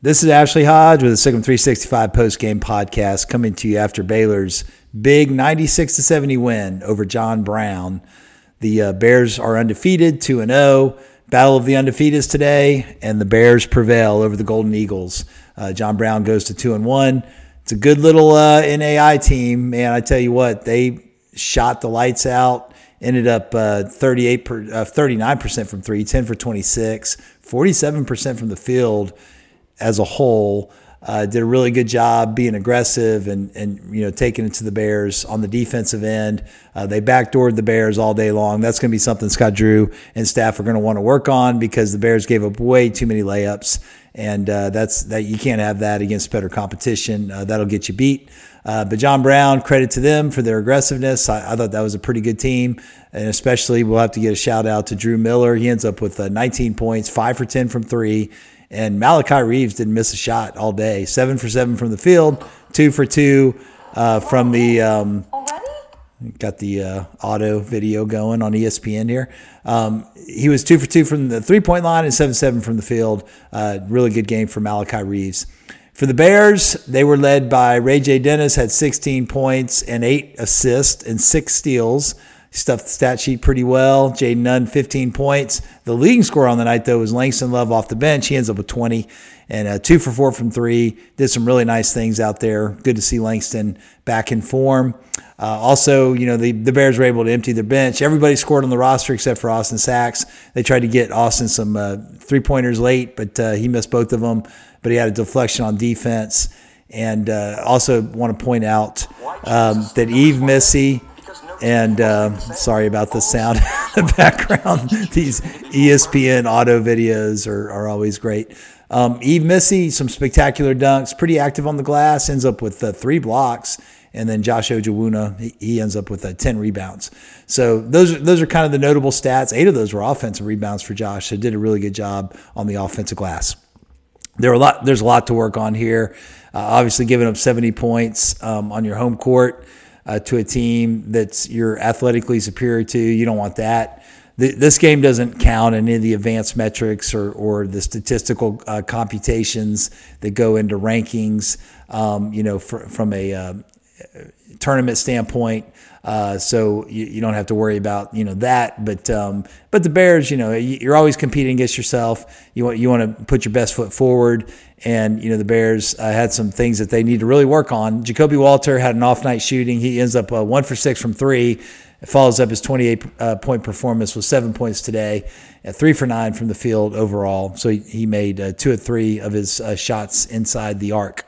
This is Ashley Hodge with the Sic 'Em 365 post game podcast coming to you after Baylor's big 96 to 70 win over John Brown. The uh, Bears are undefeated, 2 and 0. Battle of the undefeateds today, and the Bears prevail over the Golden Eagles. Uh, John Brown goes to 2 and 1. It's a good little uh, NAI team, man. I tell you what, they shot the lights out. Ended up uh, 38 per, 39% uh, from three, 10 for 26, 47% from the field as a whole. Uh, did a really good job being aggressive and, and you know taking it to the Bears on the defensive end. Uh, they backdoored the Bears all day long. That's going to be something Scott Drew and staff are going to want to work on because the Bears gave up way too many layups, and uh, that's that you can't have that against better competition. Uh, that'll get you beat. Uh, but John Brown, credit to them for their aggressiveness. I, I, thought that was a pretty good team, and especially we'll have to get a shout out to Drew Miller. He ends up with uh, 19 points, five for 10 from three and Malachi Reeves didn't miss a shot all day. Seven for seven from the field, two for two uh, from the. Um, got the uh, auto video going on ESPN here. Um, he was two for two from the three point line and seven seven from the field. Uh, really good game for Malachi Reeves. For the Bears, they were led by RayJ Dennis, had 16 points and eight assists and six steals stuffed the stat sheet pretty well. Jayden Nunn, 15 points. The leading scorer on the night, though, was Langston Love off the bench. He ends up with 20 and uh, two for four from three. Did some really nice things out there. Good to see Langston back in form. Uh, also, you know, the, the Bears were able to empty their bench. Everybody scored on the roster except for Austin Sachs. They tried to get Austin some uh, three pointers late, but uh, he missed both of them. But he had a deflection on defense. And uh, also want to point out um, that Yves Missi and uh, sorry about the sound in the background. These ESPN auto videos are, are always great. Um, Yves Missi, some spectacular dunks, pretty active on the glass, ends up with uh, three blocks. And then Josh Ojianwuna, he, he ends up with uh, 10 rebounds. So those are, those are kind of the notable stats. Eight of those were offensive rebounds for Josh. So did a really good job on the offensive glass. There are a lot, there's a lot to work on here. Uh, obviously, giving up 70 points um, on your home court uh, to a team that's you're athletically superior to. You don't want that. The, this game doesn't count in any of the advanced metrics or, or the statistical uh, computations that go into rankings. Um, you know, for, from a uh, tournament standpoint. Uh, so you, you, don't have to worry about you know that. But um, but the Bears, you know, you're always competing against yourself. You want you want to put your best foot forward. And you know the Bears uh, had some things that they need to really work on. Ja'Kobe Walter had an off night shooting. He ends up uh, one for six from three. It follows up his 28 uh, point performance with seven points today, at three for nine from the field overall. So he, he made uh, two or three of his uh, shots inside the arc.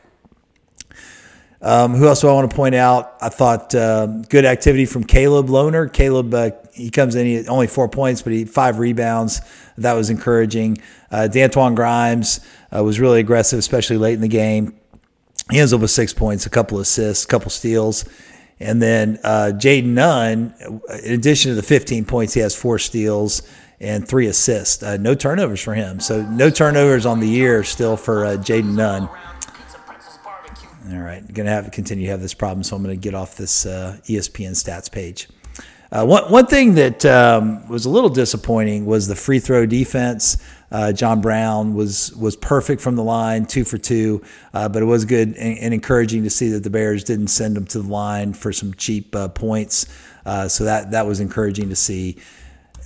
Um, who else do I want to point out? I thought uh, good activity from Caleb Lohner. Caleb, uh, he comes in, he only four points, but he five rebounds. That was encouraging. Uh, D'Antoine Grimes uh, was really aggressive, especially late in the game. He ends up with six points, a couple assists, a couple steals. And then uh, Jayden Nunn, in addition to the 15 points, he has four steals and three assists. Uh, no turnovers for him. So no turnovers on the year still for Jayden Nunn. All right, I'm to have continue to have this problem, so I'm going to get off this uh, ESPN stats page. Uh, one one thing that um, was a little disappointing was the free throw defense. Uh, John Brown was was perfect from the line, two for two, uh, but it was good and, and, encouraging to see that the Bears didn't send him to the line for some cheap uh, points. Uh, so that that was encouraging to see.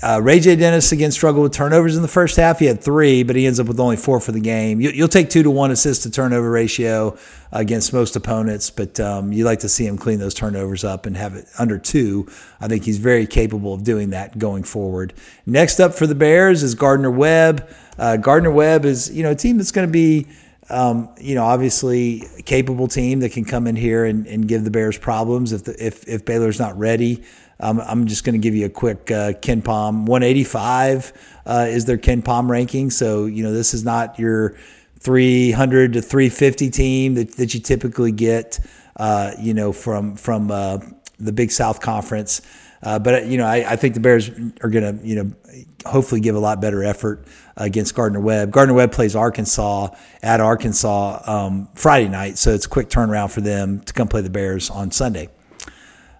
Uh, RayJ Dennis again struggled with turnovers in the first half. He had three, but he ends up with only four for the game. You, will take two to one assist to turnover ratio against most opponents, but um, you like to see him clean those turnovers up and have it under two. I think he's very capable of doing that going forward. Next up for the Bears is Gardner Webb. Uh, Gardner Webb is you know a team that's going to be. Um, you know, obviously, capable team that can come in here and, and give the Bears problems if the, if if Baylor's not ready. Um, I'm just going to give you a quick uh, KenPom. 185 uh, is their KenPom ranking. So, you know, this is not your 300 to 350 team that, that you typically get, uh, you know, from, from uh, the Big South Conference. Uh, but, you know, I, I, think the Bears are going to, you know, hopefully give a lot better effort against Gardner Webb. Gardner Webb plays Arkansas at Arkansas um, Friday night. So it's a quick turnaround for them to come play the Bears on Sunday.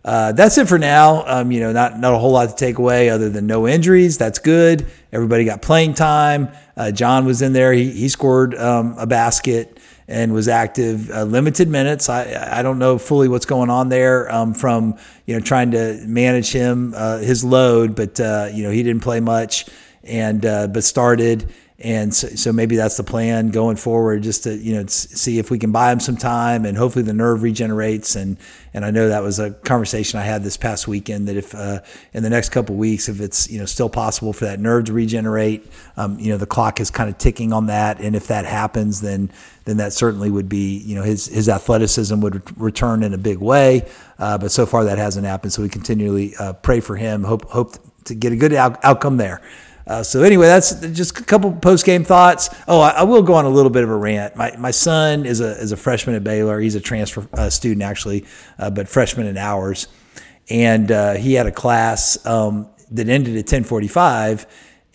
uh, that's it for now. Um, you know, not not a whole lot to take away other than no injuries. That's good. Everybody got playing time. Uh, John was in there. He he scored um, a basket and was active. Uh, limited minutes. I I don't know fully what's going on there um, from you know trying to manage him uh, his load, but uh, you know he didn't play much and uh, but started and so, so, maybe that's the plan going forward, just to you know see if we can buy him some time, and hopefully the nerve regenerates. And and I know that was a conversation I had this past weekend that if uh, in the next couple weeks, if it's you know still possible for that nerve to regenerate, um, you know the clock is kind of ticking on that, and if that happens, then then that certainly would be you know his his athleticism would return in a big way. Uh, but so far that hasn't happened, so we continually uh, pray for him. Hope hope to get a good out- outcome there. Uh, so anyway, that's just a couple post game thoughts. Oh, I, I, will go on a little bit of a rant. My my son is a is a freshman at Baylor. He's a transfer uh, student actually, uh, but freshman in ours, and uh, he had a class um, that ended at ten forty five.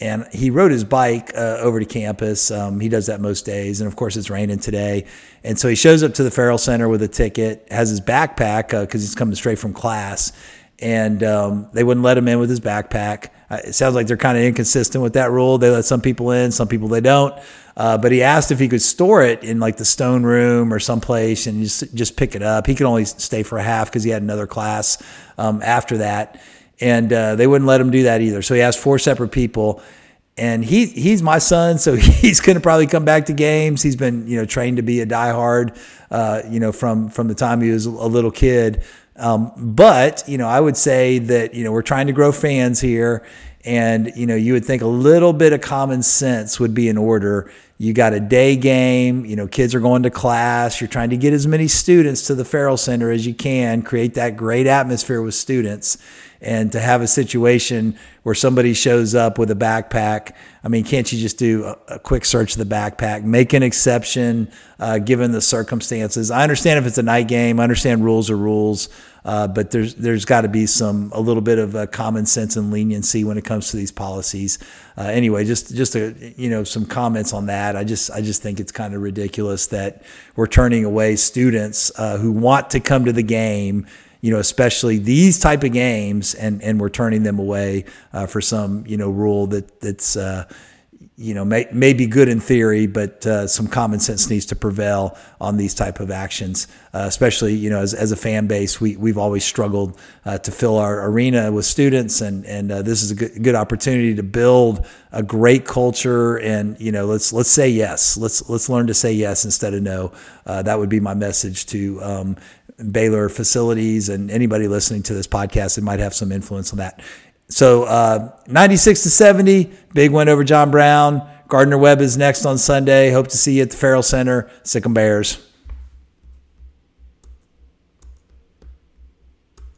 And he rode his bike uh, over to campus. Um, he does that most days, and of course it's raining today. And so he shows up to the Ferrell Center with a ticket, has his backpack because he's coming straight from class, and um, they wouldn't let him in with his backpack. Uh, it sounds like they're kind of inconsistent with that rule. They let some people in, some people they don't. Uh, but he asked if he could store it in like the stone room or someplace and just just pick it up. He could only stay for a half because he had another class um, after that, and uh, they wouldn't let him do that either. So he asked four separate people. And he he's my son, so he's going to probably come back to games. He's been you know trained to be a diehard, uh, you know from from the time he was a little kid. Um, but you know, I would say that you know we're trying to grow fans here, and you know you would think a little bit of common sense would be in order. You got a day game, you know, kids are going to class. You're trying to get as many students to the Ferrell Center as you can, create that great atmosphere with students and to have a situation where somebody shows up with a backpack i mean can't you just do a, a quick search of the backpack make an exception uh, given the circumstances i understand if it's a night game i understand rules are rules uh, but there's there's got to be some a little bit of uh, common sense and leniency when it comes to these policies. Uh, anyway, just just a, you know some comments on that. I just I just think it's kind of ridiculous that we're turning away students uh, who want to come to the game you know, especially these type of games, and and we're turning them away uh, for some you know rule that that's uh, you know may, may be good in theory, but uh, some common sense needs to prevail on these type of actions. Uh, especially you know as, as a fan base, we we've always struggled uh, to fill our arena with students, and and uh, this is a good good opportunity to build a great culture. And you know let's let's say yes, let's let's learn to say yes instead of no. that would be my message to um, Baylor facilities and anybody listening to this podcast that might have some influence on that. So uh, 96 to 70, big win over John Brown. Gardner Webb is next on Sunday. Hope to see you at the Ferrell Center. Sic 'em Bears.